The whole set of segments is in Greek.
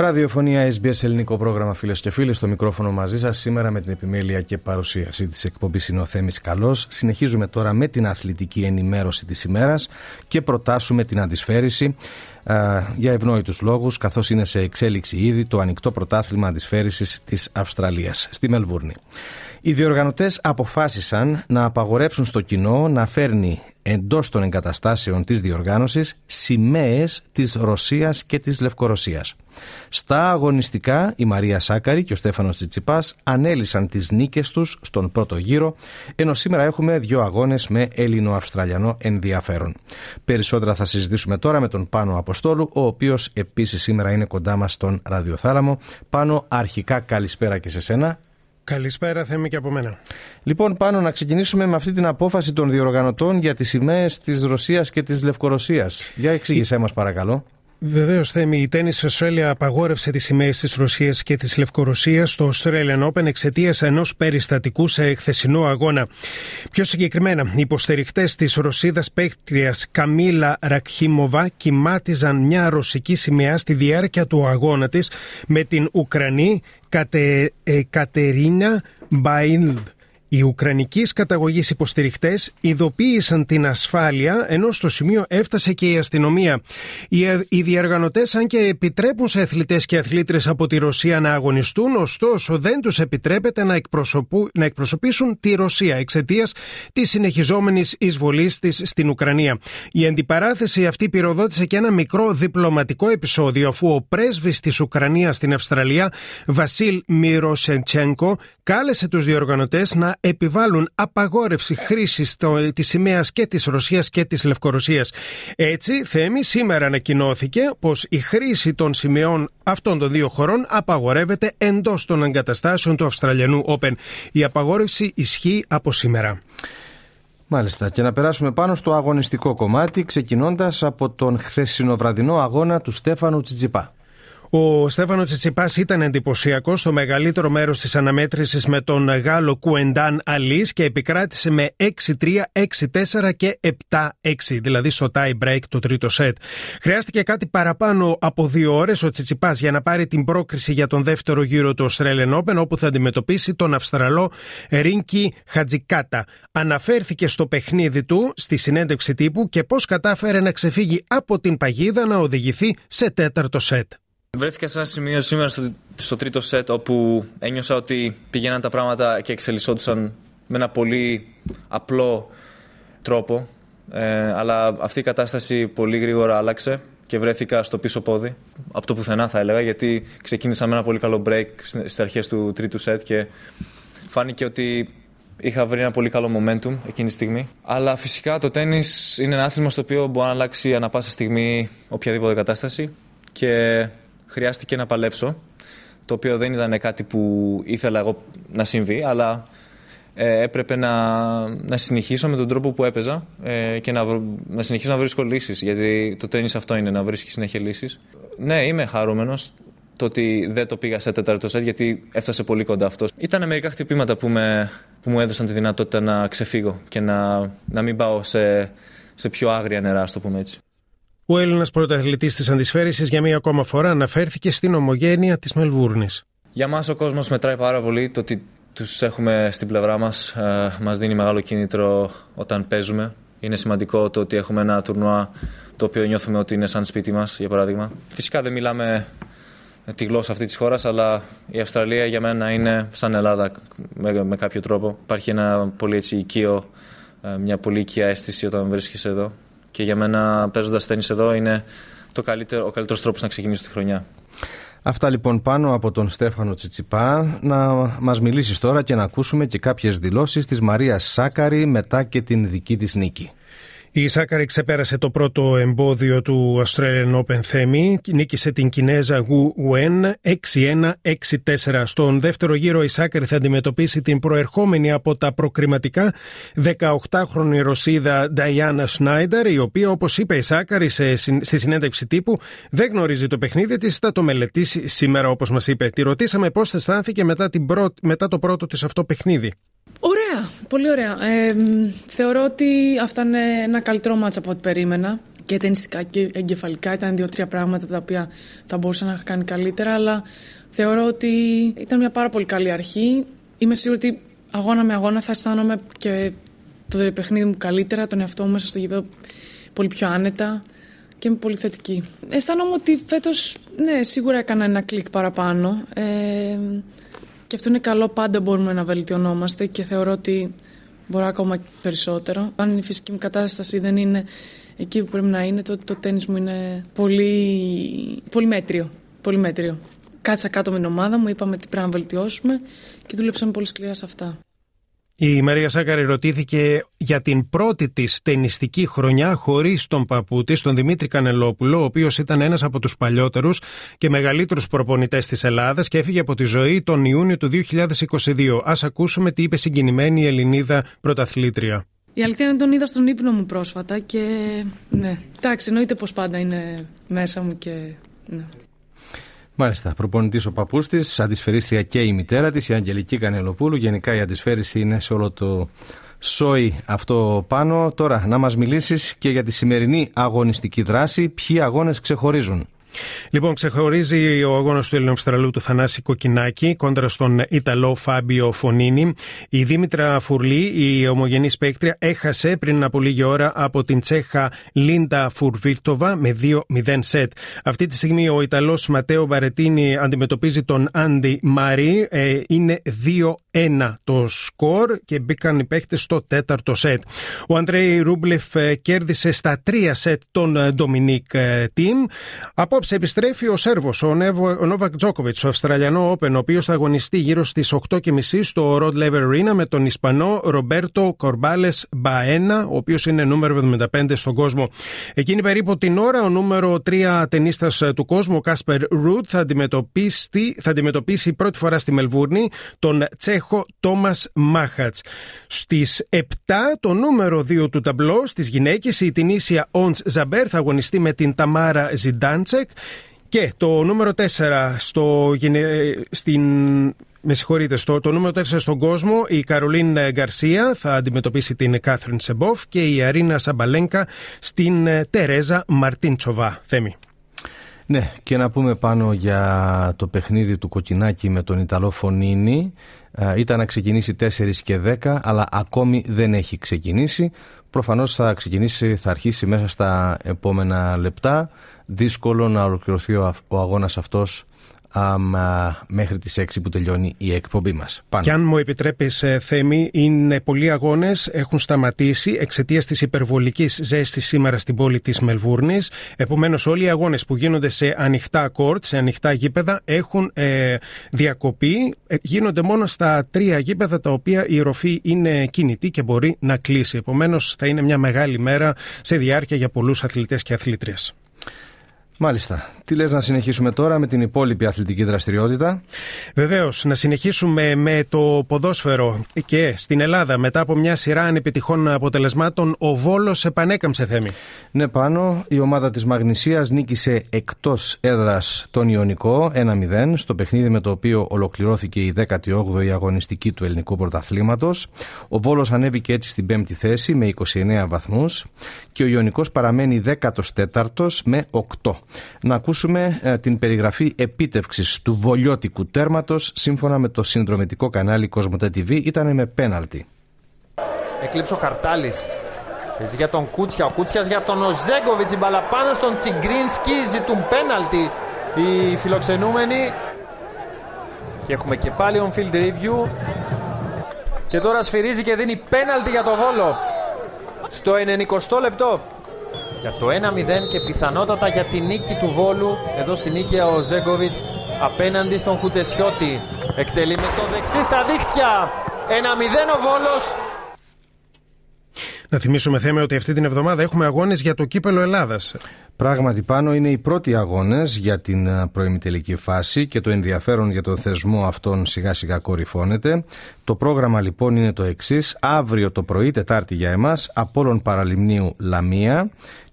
Ραδιοφωνία SBS ελληνικό πρόγραμμα φίλες και φίλοι. Στο μικρόφωνο μαζί σας σήμερα με την επιμέλεια και παρουσίαση της εκπομπής είναι ο Θέμης Καλός. Συνεχίζουμε τώρα με την αθλητική ενημέρωση της ημέρας και προτάσουμε την αντισφαίριση για ευνόητους λόγους, καθώς είναι σε εξέλιξη ήδη το ανοιχτό πρωτάθλημα αντισφαίριση της Αυστραλίας στη Μελβούρνη. Οι διοργανωτές αποφάσισαν να απαγορεύσουν στο κοινό να φέρνει εντός των εγκαταστάσεων της διοργάνωσης σημαίες της Ρωσίας και της Λευκορωσίας. Στα αγωνιστικά η Μαρία Σάκαρη και ο Στέφανος Τσιτσιπάς ανέλησαν τις νίκες τους στον πρώτο γύρο, ενώ σήμερα έχουμε δύο αγώνες με Έλληνο-Αυστραλιανό ενδιαφέρον. Περισσότερα θα συζητήσουμε τώρα με τον Πάνο Αποστόλου, ο οποίος επίσης σήμερα είναι κοντά μας στον ραδιοθάλαμο. Πάνο, αρχικά καλησπέρα και σε σένα. Καλησπέρα, Θέμη και από μένα. Λοιπόν, πάνω να ξεκινήσουμε με αυτή την απόφαση των διοργανωτών για τις σημαίες της Ρωσίας και της Λευκορωσίας. Για εξήγησέ μας παρακαλώ. Βεβαίως, Θέμη, η Tennis Australia απαγόρευσε τις σημαίες της Ρωσίας και της Λευκορωσίας στο Australian Open εξαιτίας ενός περιστατικού σε χθεσινό αγώνα. Πιο συγκεκριμένα, οι υποστηριχτές της Ρωσίδας παίκτρια Καμίλα Ρακχίμοβα κοιμάτιζαν μια ρωσική σημαία στη διάρκεια του αγώνα της με την Ουκρανή Κατε, ε, Κατερίνα Μπαϊλντ. Οι Ουκρανικής καταγωγής υποστηριχτές ειδοποίησαν την ασφάλεια, ενώ στο σημείο έφτασε και η αστυνομία. Οι, οι διαργανωτές, αν και επιτρέπουν σε αθλητές και αθλήτρε από τη Ρωσία να αγωνιστούν, ωστόσο δεν τους επιτρέπεται να, να εκπροσωπήσουν τη Ρωσία εξαιτίας της συνεχιζόμενης εισβολής της στην Ουκρανία. Η αντιπαράθεση αυτή πυροδότησε και ένα μικρό διπλωματικό επεισόδιο, αφού ο πρέσβης της Ουκρανίας στην Αυστραλία, Βασίλ Μυροσεντσέγκο, κάλεσε τους διοργανωτές να επιβάλλουν απαγόρευση χρήσης της σημαίας και της Ρωσίας και της Λευκορωσίας. Έτσι, Θέμη, σήμερα ανακοινώθηκε πως η χρήση των σημαίων αυτών των δύο χωρών απαγορεύεται εντός των εγκαταστάσεων του Αυστραλιανού Open. Η απαγόρευση ισχύει από σήμερα. Μάλιστα. Και να περάσουμε πάνω στο αγωνιστικό κομμάτι, ξεκινώντας από τον χθεσινοβραδινό αγώνα του Στέφανου Τσιτζιπά. Ο Στέφανο Τσιτσιπάς ήταν εντυπωσιακός στο μεγαλύτερο μέρος της αναμέτρησης με τον Γάλλο Κουεντάν Αλής και επικράτησε με 6-3, 6-4 και 7-6, δηλαδή στο tie break το τρίτο σετ. Χρειάστηκε κάτι παραπάνω από δύο ώρες ο Τσιτσιπάς για να πάρει την πρόκριση για τον δεύτερο γύρο του Australian Open, όπου θα αντιμετωπίσει τον Αυστραλό Ρίνκι Χατζικάτα. Αναφέρθηκε στο παιχνίδι του στη συνέντευξη τύπου και πώς κατάφερε να ξεφύγει από την παγίδα να οδηγηθεί σε τέταρτο σετ. Βρέθηκα σε ένα σημείο σήμερα στο, στο τρίτο σετ όπου ένιωσα ότι πηγαίναν τα πράγματα και εξελισσόντουσαν με ένα πολύ απλό τρόπο. Ε, αλλά αυτή η κατάσταση πολύ γρήγορα άλλαξε και βρέθηκα στο πίσω πόδι. Από το πουθενά θα έλεγα γιατί ξεκίνησα με ένα πολύ καλό break στις αρχές του τρίτου σετ και φάνηκε ότι είχα βρει ένα πολύ καλό momentum εκείνη τη στιγμή. Αλλά φυσικά το τέννις είναι ένα άθλημα στο οποίο μπορεί να αλλάξει ανα πάσα στιγμή οποιαδήποτε κατάσταση και χρειάστηκε να παλέψω. Το οποίο δεν ήταν κάτι που ήθελα εγώ να συμβεί, αλλά ε, έπρεπε να, να συνεχίσω με τον τρόπο που έπαιζα ε, και να, να συνεχίσω να βρίσκω λύσεις. Γιατί το τέννη αυτό είναι, να βρίσκεις συνέχεια λύσεις. Ναι, είμαι χαρούμενος το ότι δεν το πήγα σε τέταρτο σετ, γιατί έφτασε πολύ κοντά αυτό. Ήταν μερικά χτυπήματα που, με, που μου έδωσαν τη δυνατότητα να ξεφύγω και να, να μην πάω σε, σε πιο άγρια νερά, ας το πούμε έτσι. Ο Έλληνας πρωταθλητής της αντισφαίριση για μία ακόμα φορά αναφέρθηκε στην ομογένεια της Μελβούρνης. Για μας ο κόσμος μετράει πάρα πολύ το ότι τους έχουμε στην πλευρά μας. Ε, μας δίνει μεγάλο κίνητρο όταν παίζουμε. Είναι σημαντικό το ότι έχουμε ένα τουρνουά το οποίο νιώθουμε ότι είναι σαν σπίτι μας, για παράδειγμα. Φυσικά δεν μιλάμε τη γλώσσα αυτή της χώρας, αλλά η Αυστραλία για μένα είναι σαν Ελλάδα με, με κάποιο τρόπο. Υπάρχει ένα πολύ έτσι οικείο, ε, μια πολύ οικία αίσθηση όταν βρίσκεσαι εδώ και για μένα παίζοντας τέννη εδώ είναι το καλύτερο, ο καλύτερος τρόπος να ξεκινήσει τη χρονιά. Αυτά λοιπόν πάνω από τον Στέφανο Τσιτσιπά να μας μιλήσεις τώρα και να ακούσουμε και κάποιες δηλώσεις της Μαρίας Σάκαρη μετά και την δική της νίκη. Η Σάκαρη ξεπέρασε το πρώτο εμπόδιο του Australian Open Θέμη. Νίκησε την Κινέζα Γου Ουεν 6-1-6-4. Στον δεύτερο γύρο η Σάκαρη θα αντιμετωπίσει την προερχόμενη από τα προκριματικά 18χρονη Ρωσίδα Νταϊάννα Σνάιντερ, η οποία όπως είπε η Σάκαρη στη συνέντευξη τύπου δεν γνωρίζει το παιχνίδι της, θα το μελετήσει σήμερα όπως μας είπε. Τη ρωτήσαμε πώς αισθάνθηκε μετά, μετά το πρώτο της αυτό παιχνίδι. Ωραία, πολύ ωραία. Ε, θεωρώ ότι αυτά είναι ένα καλύτερο μάτσα από ό,τι περίμενα. Και ταινιστικά και εγκεφαλικά ήταν δύο-τρία πράγματα τα οποία θα μπορούσα να κάνει καλύτερα. Αλλά θεωρώ ότι ήταν μια πάρα πολύ καλή αρχή. Είμαι σίγουρη ότι αγώνα με αγώνα θα αισθάνομαι και το παιχνίδι μου καλύτερα, τον εαυτό μου μέσα στο γήπεδο πολύ πιο άνετα και είμαι πολύ θετική. Αισθάνομαι ότι φέτος, ναι, σίγουρα έκανα ένα κλικ παραπάνω. Ε, και αυτό είναι καλό, πάντα μπορούμε να βελτιωνόμαστε και θεωρώ ότι μπορώ ακόμα περισσότερο. Αν η φυσική μου κατάσταση δεν είναι εκεί που πρέπει να είναι, τότε το τέννις μου είναι πολύ, πολύ μέτριο. Πολύ μέτριο. Κάτσα κάτω με την ομάδα μου, είπαμε τι πρέπει να βελτιώσουμε και δούλεψαμε πολύ σκληρά σε αυτά. Η Μαρία Σάκαρη ρωτήθηκε για την πρώτη της ταινιστική χρονιά χωρίς τον παππού της, τον Δημήτρη Κανελόπουλο, ο οποίος ήταν ένας από τους παλιότερους και μεγαλύτερους προπονητές της Ελλάδας και έφυγε από τη ζωή τον Ιούνιο του 2022. Α ακούσουμε τι είπε συγκινημένη η Ελληνίδα πρωταθλήτρια. Η αλήθεια είναι τον είδα στον ύπνο μου πρόσφατα και ναι, εντάξει, εννοείται πως πάντα είναι μέσα μου και ναι. Μάλιστα. Προπονητής ο παππούς της, αντισφαιρίστρια και η μητέρα της, η Αγγελική Κανελοπούλου. Γενικά η αντισφαίριση είναι σε όλο το σόι αυτό πάνω. Τώρα να μας μιλήσεις και για τη σημερινή αγωνιστική δράση. Ποιοι αγώνες ξεχωρίζουν; Λοιπόν, ξεχωρίζει ο αγώνας του Ελληνοαυστραλού του Θανάση Κοκκινάκη κόντρα στον Ιταλό Φάμπιο Φωνίνη. Η Δήμητρα Φουρλή, η ομογενής παίκτρια, έχασε πριν από λίγη ώρα από την Τσέχα Λίντα Φουρβίρτοβα με 2-0 σετ. Αυτή τη στιγμή ο Ιταλός Ματέο Μπερετίνι αντιμετωπίζει τον Άντι Μάρεϊ. Ε, είναι 2-1 το σκορ και μπήκαν οι παίχτες στο τέταρτο σετ. Ο Αντρέι Ρούμπλεφ ε, κέρδισε στα τρία σετ τον ε, Ντομινίκ Τιμ. Από Απόψε επιστρέφει ο Σέρβος, ο, ο Νόβακ Τζόκοβιτς, ο Αυστραλιανό Open, ο οποίος θα αγωνιστεί γύρω στις 8.30 στο Rod Laver Arena με τον Ισπανό Ρομπέρτο Καρμπάγιες Μπαένα, ο οποίος είναι νούμερο 75 στον κόσμο. Εκείνη περίπου την ώρα, ο νούμερο 3 τενίστας του κόσμου, ο Κάσπερ Ρουτ, θα αντιμετωπίσει, θα αντιμετωπίσει πρώτη φορά στη Μελβούρνη τον Τσέχο Τόμας Μάχατς. Στις 7, το νούμερο 2 του ταμπλό στις γυναίκες, η Τινήσια Ονς Ζαμπέρ θα αγωνιστεί με την Ταμάρα Ζιντάντσεκ. Και το νούμερο 4 στο, στην με συγχωρείτε, στο, το νούμερο 4 στον κόσμο η Καρολίν Γκαρσία θα αντιμετωπίσει την Κάθριν Σεμπόφ και η Αρίνα Σαμπαλένκα στην ε, Τερέζα Μαρτίντσοβα. Θέμη. Ναι, και να πούμε πάνω για το παιχνίδι του Κοκκινάκη με τον Ιταλό Φωνίνη. Ε, ήταν να ξεκινήσει 4 και 10, αλλά ακόμη δεν έχει ξεκινήσει. Προφανώς θα ξεκινήσει, θα αρχίσει μέσα στα επόμενα λεπτά. Δύσκολο να ολοκληρωθεί ο αγώνας αυτός μέχρι τις 6 που τελειώνει η εκπομπή μας. Πάνω. Και αν μου επιτρέπεις ε, Θέμη, είναι πολλοί αγώνες, έχουν σταματήσει εξαιτίας της υπερβολικής ζέστης σήμερα στην πόλη της Μελβούρνης. Επομένως όλοι οι αγώνες που γίνονται σε ανοιχτά κόρτ, σε ανοιχτά γήπεδα έχουν ε, διακοπή. Ε, γίνονται μόνο στα τρία γήπεδα τα οποία η ροφή είναι κινητή και μπορεί να κλείσει. Επομένως θα είναι μια μεγάλη μέρα σε διάρκεια για πολλούς αθλητές και αθλήτριες. Μάλιστα. Τι λες να συνεχίσουμε τώρα με την υπόλοιπη αθλητική δραστηριότητα; Βεβαίως, να συνεχίσουμε με το ποδόσφαιρο και στην Ελλάδα μετά από μια σειρά ανεπιτυχών αποτελεσμάτων ο Βόλος επανέκαμψε θέμη. Ναι πάνω, η ομάδα της Μαγνησίας νίκησε εκτός έδρας τον Ιωνικό 1-0 στο παιχνίδι με το οποίο ολοκληρώθηκε η 18η αγωνιστική του ελληνικού πρωταθλήματος. Ο Βόλος ανέβηκε έτσι στην 5η θέση με 29 βαθμούς και ο Ιωνικός παραμένει 14ος με 8. Να ακούσουμε ε, την περιγραφή επίτευξης του βολιώτικου τέρματος σύμφωνα με το συνδρομητικό κανάλι Κοσμοτέ TV ήταν με πέναλτι. Εκλείψε ο Χαρτάλης. Παίζει για τον Κούτσια. Ο Κούτσιας για τον Οζέγκοβιτς. Η μπαλά πάνω στον Τσιγκρίνσκι. Ζητούν πέναλτι οι φιλοξενούμενοι. Και έχουμε και πάλι on field review. Και τώρα σφυρίζει και δίνει πέναλτι για το Βόλο. Στο 90 λεπτό για το 1-0 και πιθανότατα για τη νίκη του Βόλου εδώ στην νίκη ο Ζέγκοβιτς απέναντι στον Χουτεσιώτη εκτελεί με το δεξί στα δίχτυα 1-0 ο Βόλος Να θυμίσουμε θέμα ότι αυτή την εβδομάδα έχουμε αγώνες για το κύπελο Ελλάδας. Πράγματι πάνω είναι οι πρώτοι αγώνες για την προημιτελική φάση και το ενδιαφέρον για τον θεσμό αυτόν σιγά σιγά κορυφώνεται. Το πρόγραμμα λοιπόν είναι το εξής. Αύριο το πρωί, Τετάρτη για εμάς, Απόλλων Παραλιμνίου Λαμία.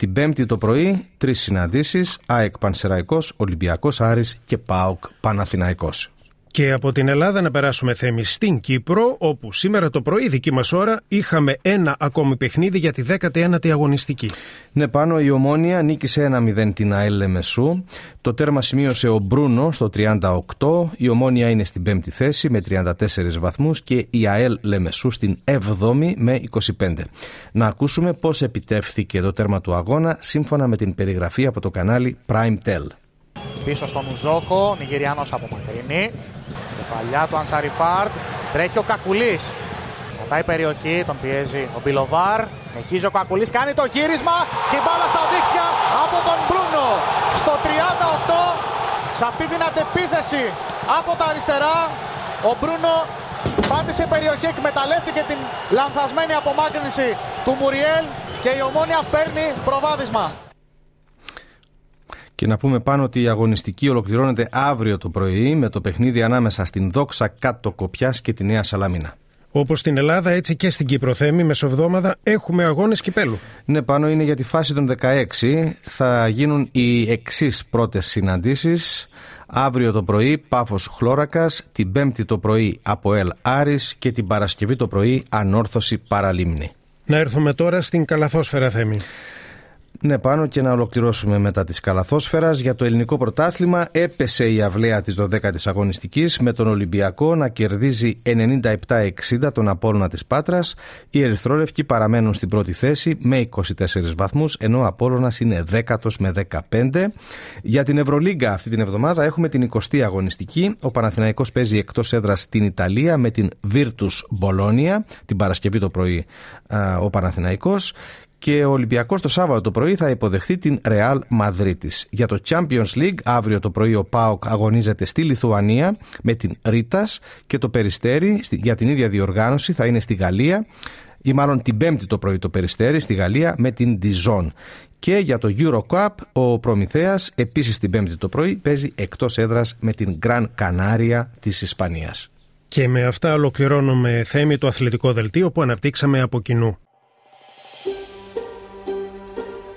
Την Πέμπτη το πρωί, τρεις συναντήσεις, ΑΕΚ Πανσεραϊκός, Ολυμπιακός Άρης και ΠΑΟΚ Παναθηναϊκός. Και από την Ελλάδα να περάσουμε θέμη στην Κύπρο, όπου σήμερα το πρωί, δική μας ώρα, είχαμε ένα ακόμη παιχνίδι για τη 19η αγωνιστική. Ναι, πάνω η Ομόνια νίκησε 1-0 την ΑΕΛ Λεμεσού. Το τέρμα σημείωσε ο Μπρούνο στο 38. Η Ομόνια είναι στην 5η θέση με 34 βαθμούς και η ΑΕΛ Λεμεσού στην 7η με 25. Να ακούσουμε πώς επιτεύχθηκε το τέρμα του αγώνα σύμφωνα με την περιγραφή από το κανάλι Prime Tel. Πίσω στον Ουζόχο, Νιγηριανός από μακρινή. Κεφαλιά του Ανσαριφάρτ. Τρέχει ο Κακουλής. Πατάει περιοχή, τον πιέζει ο Μπιλοβάρ. Συνεχίζει ο Κακουλής, κάνει το γύρισμα και η μπάλα στα δίχτυα από τον Μπρούνο. Στο 38, σε αυτή την αντεπίθεση από τα αριστερά, ο Μπρούνο πάτησε περιοχή, εκμεταλλεύτηκε την λανθασμένη απομάκρυνση του Μουριέλ και η Ομόνια παίρνει προβάδισμα. Και να πούμε πάνω ότι η αγωνιστική ολοκληρώνεται αύριο το πρωί με το παιχνίδι ανάμεσα στην Δόξα Κάτω Κοπιάς και τη Νέα Σαλαμίνα. Όπως στην Ελλάδα, έτσι και στην Κύπρο Θέμη, μεσοβδόμαδα έχουμε αγώνες κυπέλου. Ναι, πάνω είναι για τη φάση των 16. Θα γίνουν οι εξής πρώτες συναντήσεις. Αύριο το πρωί Πάφος Χλώρακας, την Πέμπτη το πρωί Αποέλ Άρης και την Παρασκευή το πρωί Ανόρθωση Παραλίμνη. Να έρθουμε τώρα στην Καλαθόσφαιρα Θέμη. Ναι, πάνω και να ολοκληρώσουμε μετά της καλαθόσφαιρας. Για το ελληνικό πρωτάθλημα έπεσε η αυλαία της 12η αγωνιστικής με τον Ολυμπιακό να κερδίζει 97-60 τον Απόλλωνα της Πάτρας. Οι Ερυθρόλευκοι παραμένουν στην πρώτη θέση με 24 βαθμούς, ενώ ο Απόλλωνας είναι 10ο με 15. Για την Ευρωλίγκα αυτή την εβδομάδα έχουμε την 20η αγωνιστική. Ο Παναθηναϊκός παίζει εκτός έδρας στην Ιταλία με την Virtus Bologna την Παρασκευή το πρωί ο Παναθηναϊκός και ο Ολυμπιακός το Σάββατο το πρωί θα υποδεχθεί την Real Madrid. Για το Champions League, αύριο το πρωί ο Πάοκ αγωνίζεται στη Λιθουανία με την Ρίτας και το Περιστέρι για την ίδια διοργάνωση θα είναι στη Γαλλία ή μάλλον την Πέμπτη το πρωί το Περιστέρι στη Γαλλία με την Dijon. Και για το Eurocup ο Προμηθέας επίσης την Πέμπτη το πρωί παίζει εκτός έδρας με την Gran Canaria της Ισπανίας. Και με αυτά ολοκληρώνουμε θέμη το αθλητικό δελτίο που αναπτύξαμε από κοινού.